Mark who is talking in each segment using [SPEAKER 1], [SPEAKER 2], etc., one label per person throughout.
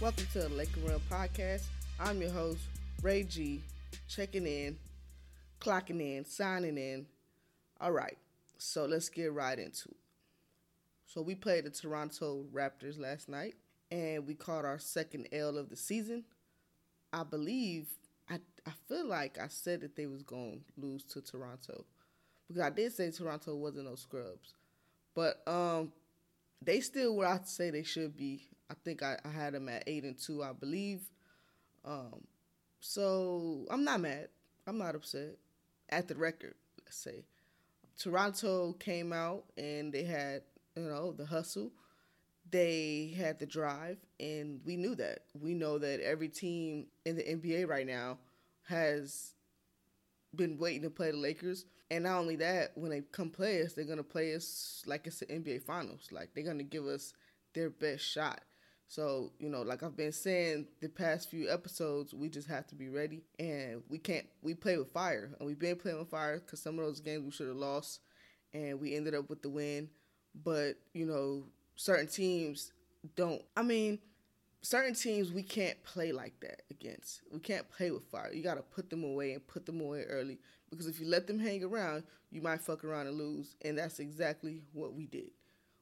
[SPEAKER 1] Welcome to the Laker Run Podcast. I'm your host, Ray G, checking in, clocking in, signing in. All right, so let's get right into it. So we played the Toronto Raptors last night, and we caught our second L of the season. I believe I I feel like I said that they was gonna lose to Toronto because I did say Toronto wasn't no scrubs, but um, they still where I'd say they should be. I think I, I had them at eight and two, I believe. Um, so I'm not mad. I'm not upset at the record. Let's say Toronto came out and they had you know the hustle. They had the drive, and we knew that. We know that every team in the NBA right now has been waiting to play the Lakers. And not only that, when they come play us, they're gonna play us like it's the NBA Finals. Like they're gonna give us their best shot. So you know, like I've been saying the past few episodes, we just have to be ready, and we can't. We play with fire, and we've been playing with fire because some of those games we should have lost, and we ended up with the win. But you know, certain teams don't. I mean, certain teams we can't play like that against. We can't play with fire. You got to put them away and put them away early because if you let them hang around, you might fuck around and lose. And that's exactly what we did.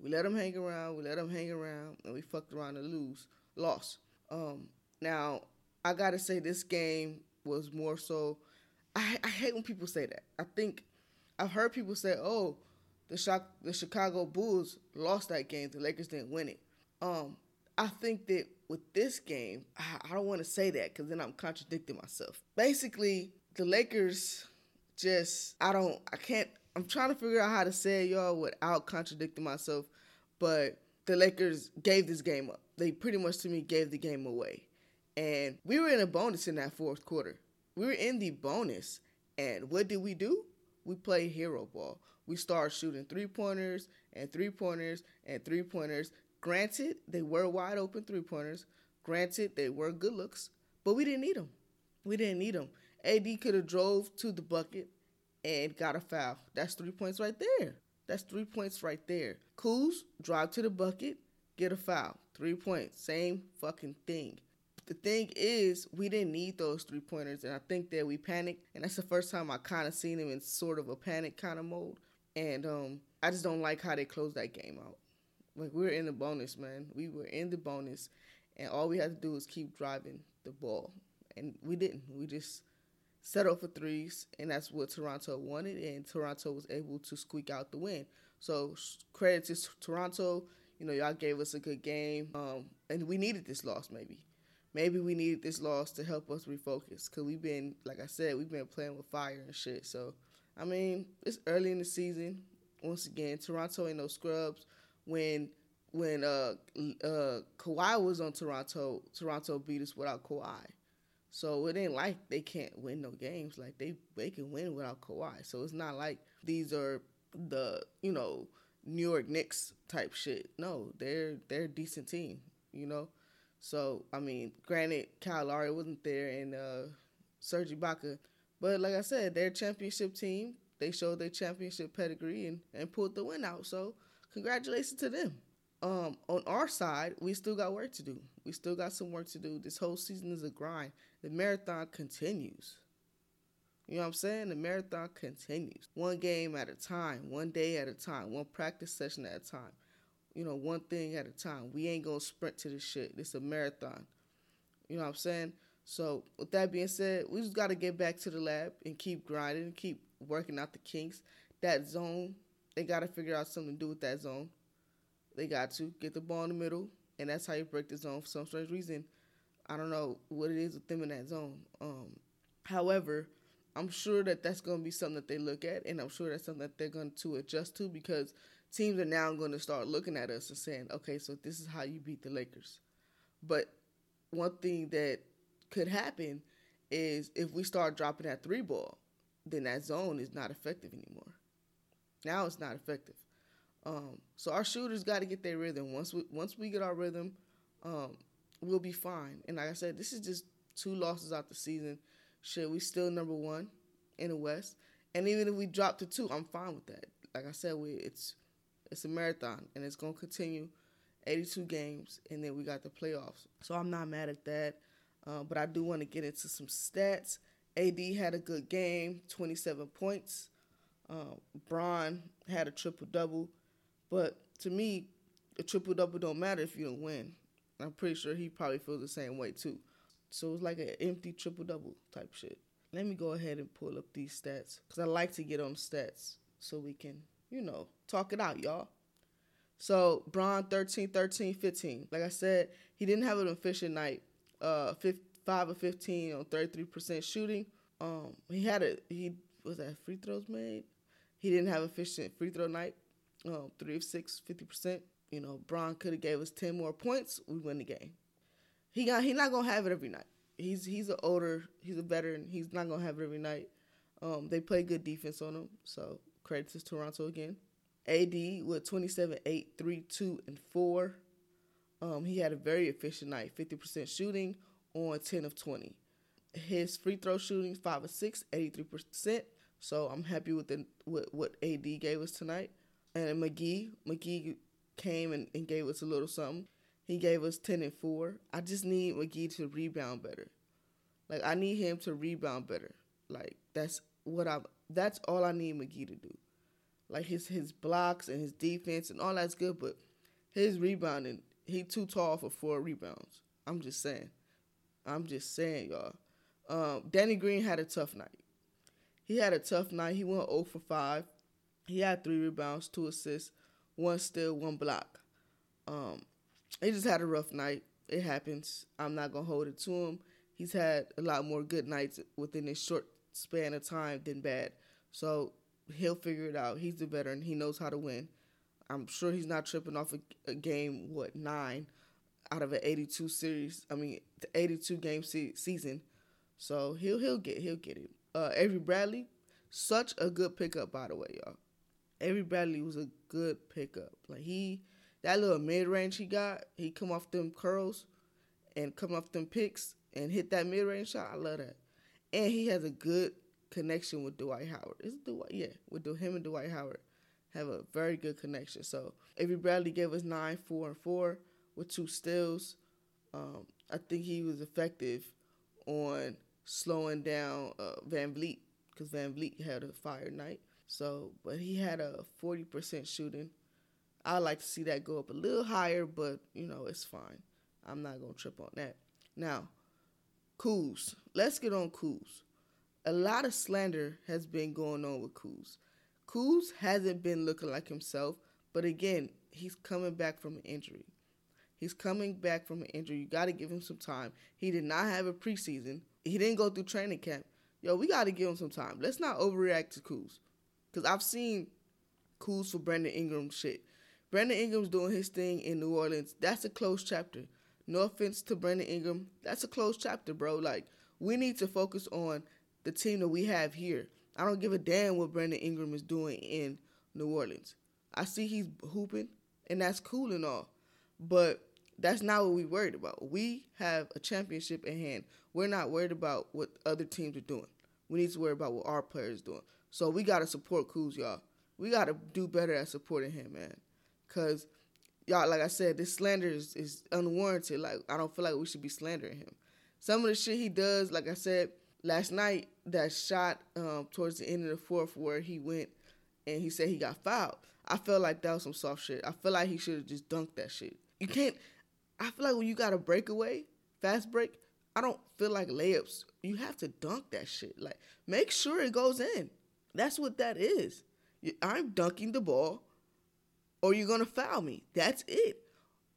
[SPEAKER 1] We let them hang around, we let them hang around, and we fucked around and lose, lost. Um, now, I got to say, this game was more so. I, I hate when people say that. I think I've heard people say, oh, the, shock, the Chicago Bulls lost that game, the Lakers didn't win it. Um, I think that with this game, I, I don't want to say that because then I'm contradicting myself. Basically, the Lakers just, I don't, I can't, I'm trying to figure out how to say y'all, without contradicting myself. But the Lakers gave this game up. They pretty much to me gave the game away. And we were in a bonus in that fourth quarter. We were in the bonus. And what did we do? We played hero ball. We started shooting three pointers and three pointers and three pointers. Granted, they were wide open three pointers. Granted, they were good looks, but we didn't need them. We didn't need them. AD could have drove to the bucket and got a foul. That's three points right there. That's three points right there. Kuz, drive to the bucket, get a foul. Three points. Same fucking thing. The thing is, we didn't need those three pointers, and I think that we panicked. And that's the first time I kind of seen him in sort of a panic kind of mode. And um, I just don't like how they closed that game out. Like we were in the bonus, man. We were in the bonus, and all we had to do was keep driving the ball, and we didn't. We just settled for threes, and that's what Toronto wanted, and Toronto was able to squeak out the win. So credit to Toronto. You know, y'all gave us a good game, um, and we needed this loss. Maybe, maybe we needed this loss to help us refocus. Cause we've been, like I said, we've been playing with fire and shit. So, I mean, it's early in the season. Once again, Toronto ain't no scrubs. When when uh uh Kawhi was on Toronto, Toronto beat us without Kawhi. So it ain't like they can't win no games. Like they they can win without Kawhi. So it's not like these are the you know New York Knicks type shit. No, they're they're a decent team. You know. So I mean, granted, Kyle Lowry wasn't there and uh, Serge Ibaka, but like I said, they're championship team. They showed their championship pedigree and, and pulled the win out. So congratulations to them. Um, on our side, we still got work to do. We still got some work to do. This whole season is a grind. The marathon continues. You know what I'm saying? The marathon continues. One game at a time, one day at a time, one practice session at a time. You know, one thing at a time. We ain't gonna sprint to this shit. It's a marathon. You know what I'm saying? So with that being said, we just gotta get back to the lab and keep grinding, keep working out the kinks. That zone, they gotta figure out something to do with that zone. They got to get the ball in the middle, and that's how you break the zone. For some strange reason, I don't know what it is with them in that zone. Um, however, I'm sure that that's going to be something that they look at, and I'm sure that's something that they're going to adjust to because teams are now going to start looking at us and saying, okay, so this is how you beat the Lakers. But one thing that could happen is if we start dropping that three ball, then that zone is not effective anymore. Now it's not effective. Um, so our shooters got to get their rhythm. Once we once we get our rhythm, um, we'll be fine. And like I said, this is just two losses out the season. Shit, we still number one in the West. And even if we drop to two, I'm fine with that. Like I said, we it's it's a marathon and it's gonna continue. 82 games, and then we got the playoffs. So I'm not mad at that. Uh, but I do want to get into some stats. AD had a good game, 27 points. Um, Bron had a triple double, but to me, a triple double don't matter if you don't win. I'm pretty sure he probably feels the same way too. So it's like an empty triple double type shit. Let me go ahead and pull up these stats because I like to get on stats so we can, you know, talk it out, y'all. So Bron 13, 13, 15. Like I said, he didn't have an efficient night. Uh, 5 of 15 on 33% shooting. Um, he had a he was that free throws made. He didn't have efficient free throw night. Um, three of six, 50%. You know, Bron could have gave us 10 more points. We win the game. He got he not gonna have it every night. He's he's an older, he's a veteran. He's not gonna have it every night. Um, they play good defense on him, so credit to Toronto again. AD with 27, 8, 3, 2, and 4. Um, he had a very efficient night, 50% shooting on 10 of 20. His free throw shooting, 5 of 6, 83%. So I'm happy with, the, with what AD gave us tonight. And McGee, McGee came and, and gave us a little something. He gave us 10 and 4. I just need McGee to rebound better. Like, I need him to rebound better. Like, that's what I, that's all I need McGee to do. Like his his blocks and his defense and all that's good, but his rebounding, he too tall for four rebounds. I'm just saying. I'm just saying, y'all. Um, Danny Green had a tough night. He had a tough night. He went 0 for 5. He had three rebounds, two assists, one steal, one block. Um, he just had a rough night. It happens. I'm not gonna hold it to him. He's had a lot more good nights within this short span of time than bad. So he'll figure it out. He's the veteran. He knows how to win. I'm sure he's not tripping off a, a game what nine out of an 82 series. I mean, the 82 game se- season. So he'll he'll get he'll get it. Uh, Avery Bradley, such a good pickup by the way, y'all. Avery Bradley was a good pickup. Like he, that little mid range he got, he come off them curls, and come off them picks and hit that mid range shot. I love that. And he has a good connection with Dwight Howard. Is it Dwight? Yeah, with him and Dwight Howard have a very good connection. So Avery Bradley gave us nine, four, and four with two steals. Um, I think he was effective on slowing down uh, VanVleet because VanVleet had a fire night. So, but he had a forty percent shooting. I'd like to see that go up a little higher, but you know it's fine. I'm not gonna trip on that. Now, Kuz. Let's get on Kuz a lot of slander has been going on with Kuz. Kuz hasn't been looking like himself, but again, he's coming back from an injury. He's coming back from an injury. You got to give him some time. He did not have a preseason. He didn't go through training camp. Yo, we got to give him some time. Let's not overreact to Kuz. Because I've seen Kuz for Brandon Ingram shit. Brandon Ingram's doing his thing in New Orleans. That's a closed chapter. No offense to Brandon Ingram. That's a closed chapter, bro. Like, we need to focus on the team that we have here. I don't give a damn what Brandon Ingram is doing in New Orleans. I see he's hooping, and that's cool and all, but that's not what we're worried about. We have a championship in hand. We're not worried about what other teams are doing. We need to worry about what our players doing. So we gotta support Kuz, y'all. We gotta do better at supporting him, man. Cause y'all, like I said, this slander is, is unwarranted. Like I don't feel like we should be slandering him. Some of the shit he does, like I said, last night that shot um, towards the end of the fourth where he went and he said he got fouled. I felt like that was some soft shit. I feel like he should have just dunked that shit. You can't. I feel like when you got a breakaway, fast break, I don't feel like layups. You have to dunk that shit. Like make sure it goes in. That's what that is. I'm dunking the ball, or you're gonna foul me. That's it.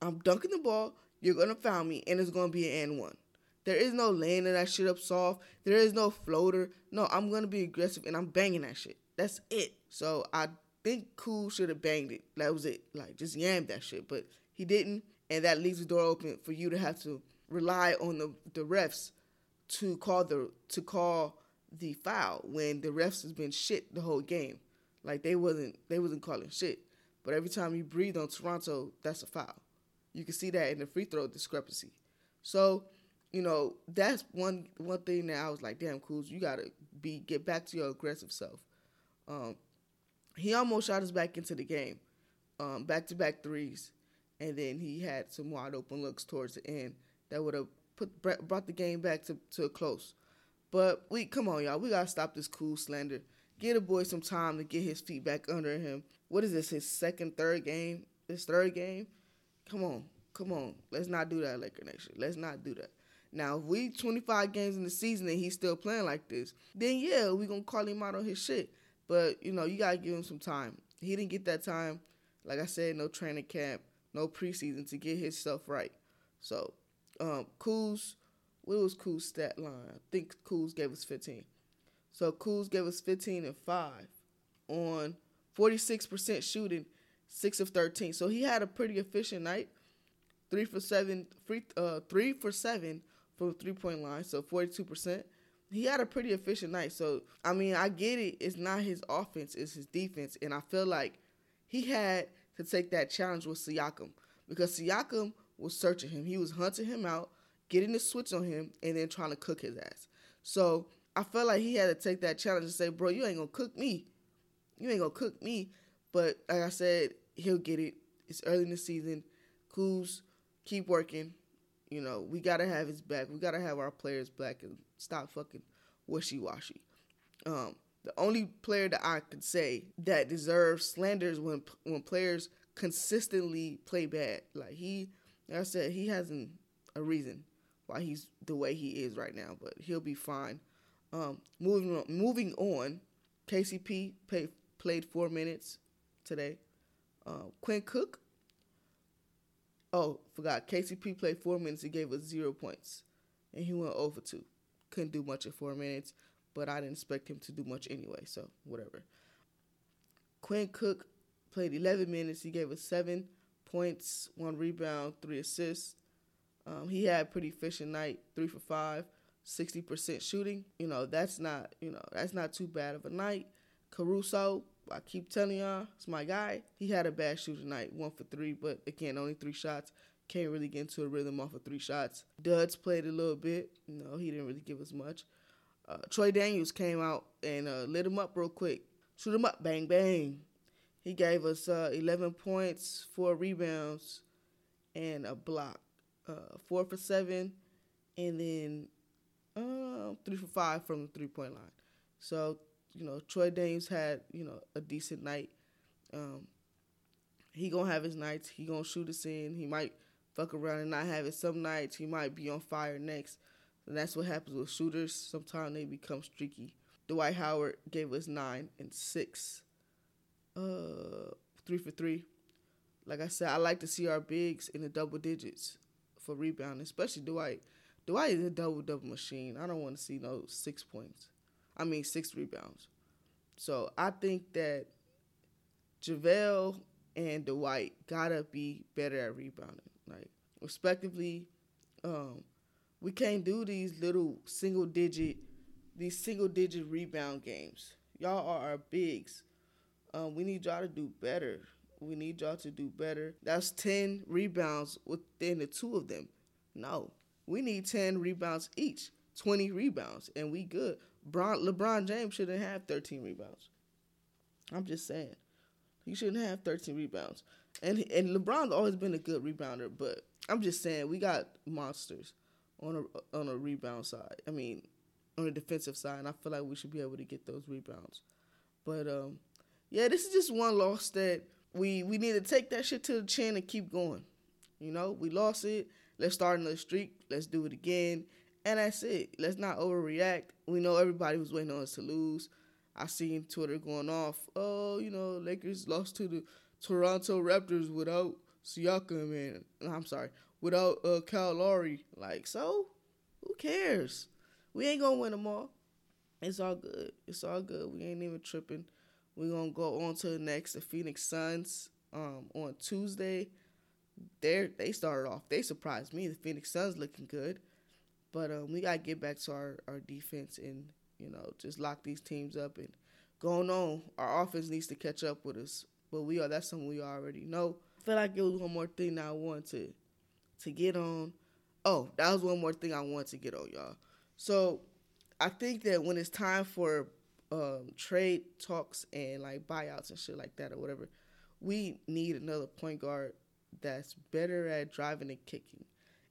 [SPEAKER 1] I'm dunking the ball. You're gonna foul me, and it's gonna be an N one. There is no laying that shit up soft. There is no floater. No, I'm gonna be aggressive and I'm banging that shit. That's it. So I think Kuz should have banged it. That was it. Like just yammed that shit. But he didn't, and that leaves the door open for you to have to rely on the the refs to call the to call the foul when the refs has been shit the whole game. Like they wasn't they wasn't calling shit. But every time you breathe on Toronto, that's a foul. You can see that in the free throw discrepancy. So you know, that's one one thing that I was like, damn, Kuz, you gotta be get back to your aggressive self. Um, he almost shot us back into the game, um, back to back threes, and then he had some wide open looks towards the end that would have put brought the game back to, to a close. But we come on, y'all. We gotta stop this Kuz slander. Get a boy some time to get his feet back under him. What is this? His second, third game? His third game? Come on, come on. Let's not do that, Laker Nation. Let's not do that. Now, if we 25 games in the season and he's still playing like this, then yeah, we gonna call him out on his shit. But you know, you gotta give him some time. He didn't get that time. Like I said, no training camp, no preseason to get his stuff right. So, um, Kuz, what was Kuz's stat line? I think Kuz gave us 15. So Kuz gave us 15 and five on 46% shooting, six of 13. So he had a pretty efficient night. Three for seven, free, uh, three for seven from the three point line, so 42% he had a pretty efficient night. So I mean, I get it. It's not his offense; it's his defense, and I feel like he had to take that challenge with Siakam because Siakam was searching him. He was hunting him out, getting the switch on him, and then trying to cook his ass. So I felt like he had to take that challenge and say, "Bro, you ain't gonna cook me. You ain't gonna cook me." But like I said, he'll get it. It's early in the season. Kuz, keep working. You know, we gotta have his back. We gotta have our players back and stop fucking wishy washy. Um, the only player that I could say that deserves slanders when when players consistently play bad. Like he, like I said, he hasn't a reason why he's the way he is right now, but he'll be fine. Um, moving on, moving on, KCP pay, played four minutes today. Uh, Quinn Cook Oh, forgot. KCP played four minutes. He gave us zero points, and he went over two. Couldn't do much in four minutes, but I didn't expect him to do much anyway. So whatever. Quinn Cook played 11 minutes. He gave us seven points, one rebound, three assists. Um, he had pretty efficient night, three for five, 60% shooting. You know, that's not, you know, that's not too bad of a night. Caruso I keep telling y'all, it's my guy. He had a bad shooting night, one for three, but again, only three shots. Can't really get into a rhythm off of three shots. Duds played a little bit. You know, he didn't really give us much. Uh, Troy Daniels came out and uh, lit him up real quick. Shoot him up, bang, bang. He gave us uh, 11 points, four rebounds, and a block. Uh, four for seven, and then uh, three for five from the three point line. So you know, Troy Daniels had, you know, a decent night. Um, he gonna have his nights. He gonna shoot us in. He might fuck around and not have it. Some nights he might be on fire next. And that's what happens with shooters. Sometimes they become streaky. Dwight Howard gave us nine and six. Uh, three for three. Like I said, I like to see our bigs in the double digits for rebounding, especially Dwight. Dwight is a double double machine. I don't want to see no six points. I mean, six rebounds. So I think that JaVale and Dwight gotta be better at rebounding. Like, respectively, um, we can't do these little single digit, these single digit rebound games. Y'all are our bigs. Um, we need y'all to do better. We need y'all to do better. That's 10 rebounds within the two of them. No, we need 10 rebounds each, 20 rebounds, and we good. Bron, LeBron James shouldn't have 13 rebounds. I'm just saying. He shouldn't have 13 rebounds. And and LeBron's always been a good rebounder, but I'm just saying we got monsters on a on a rebound side. I mean, on the defensive side, and I feel like we should be able to get those rebounds. But um, yeah, this is just one loss that we we need to take that shit to the chin and keep going. You know, we lost it. Let's start another streak. Let's do it again. And that's it. Let's not overreact. We know everybody was waiting on us to lose. I seen Twitter going off. Oh, you know, Lakers lost to the Toronto Raptors without Siakam and I'm sorry, without uh, Kyle Lowry. Like, so who cares? We ain't gonna win them all. It's all good. It's all good. We ain't even tripping. We're gonna go on to the next, the Phoenix Suns. Um, on Tuesday, they they started off. They surprised me. The Phoenix Suns looking good. But um, we gotta get back to our, our defense and you know just lock these teams up and going on. Our offense needs to catch up with us, but we are that's something we already know. I feel like it was one more thing I wanted to to get on. Oh, that was one more thing I wanted to get on, y'all. So I think that when it's time for um, trade talks and like buyouts and shit like that or whatever, we need another point guard that's better at driving and kicking,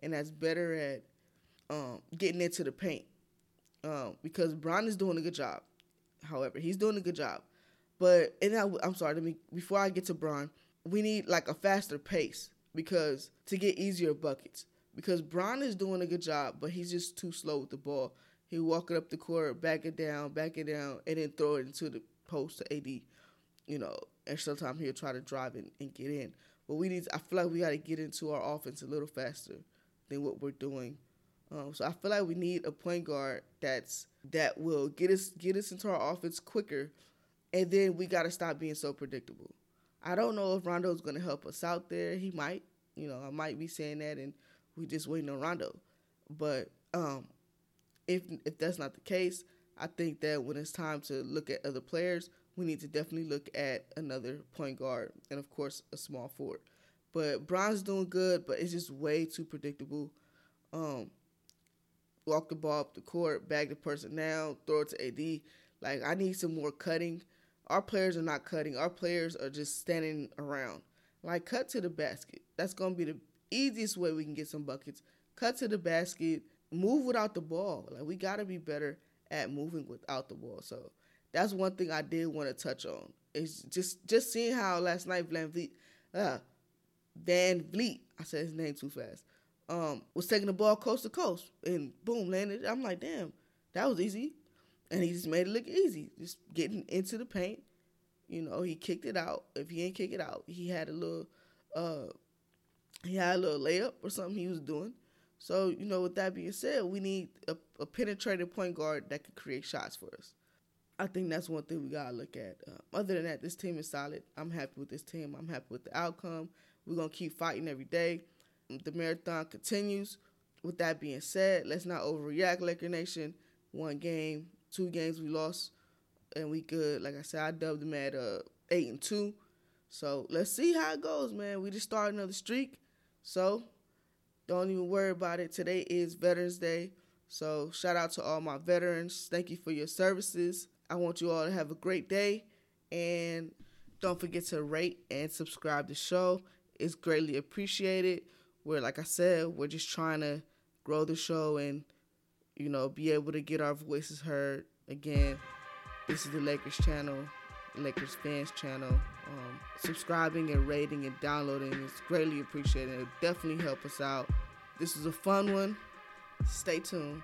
[SPEAKER 1] and that's better at um, getting into the paint. Um, because Bron is doing a good job. However, he's doing a good job. But and I, I'm sorry. Let me before I get to Bron, we need like a faster pace because to get easier buckets. Because Bron is doing a good job, but he's just too slow with the ball. He walk it up the court, back it down, back it down, and then throw it into the post to AD. You know, and sometimes he'll try to drive and, and get in. But we need. To, I feel like we got to get into our offense a little faster than what we're doing. Um, so I feel like we need a point guard that's that will get us get us into our offense quicker, and then we got to stop being so predictable. I don't know if Rondo's going to help us out there. He might. You know, I might be saying that, and we just waiting on Rondo. But um, if if that's not the case, I think that when it's time to look at other players, we need to definitely look at another point guard and of course a small forward. But Bron's doing good, but it's just way too predictable. Um, walk the ball up the court, bag the person down, throw it to AD. Like I need some more cutting. Our players are not cutting. Our players are just standing around. Like cut to the basket. That's gonna be the easiest way we can get some buckets. Cut to the basket. Move without the ball. Like we gotta be better at moving without the ball. So that's one thing I did want to touch on. Is just just seeing how last night VanVleet, uh, VanVleet, I said his name too fast, um, was taking the ball coast to coast and boom landed. I'm like, damn, that was easy, and he just made it look easy, just getting into the paint. You know, he kicked it out. If he didn't kick it out, he had a little, uh, he had a little layup or something he was doing. So you know, with that being said, we need a, a penetrating point guard that could create shots for us. I think that's one thing we gotta look at. Uh, other than that, this team is solid. I'm happy with this team. I'm happy with the outcome. We're gonna keep fighting every day. The marathon continues. With that being said, let's not overreact, Laker Nation. One game, two games we lost, and we good. Like I said, I dubbed them at uh, eight and two. So let's see how it goes, man. We just started another streak, so don't even worry about it. Today is Veterans Day, so shout out to all my veterans. Thank you for your services. I want you all to have a great day. And don't forget to rate and subscribe to the show. It's greatly appreciated. We're, like I said, we're just trying to grow the show and, you know, be able to get our voices heard. Again, this is the Lakers channel, Lakers fans channel. Um, subscribing and rating and downloading is greatly appreciated. It definitely help us out. This is a fun one. Stay tuned.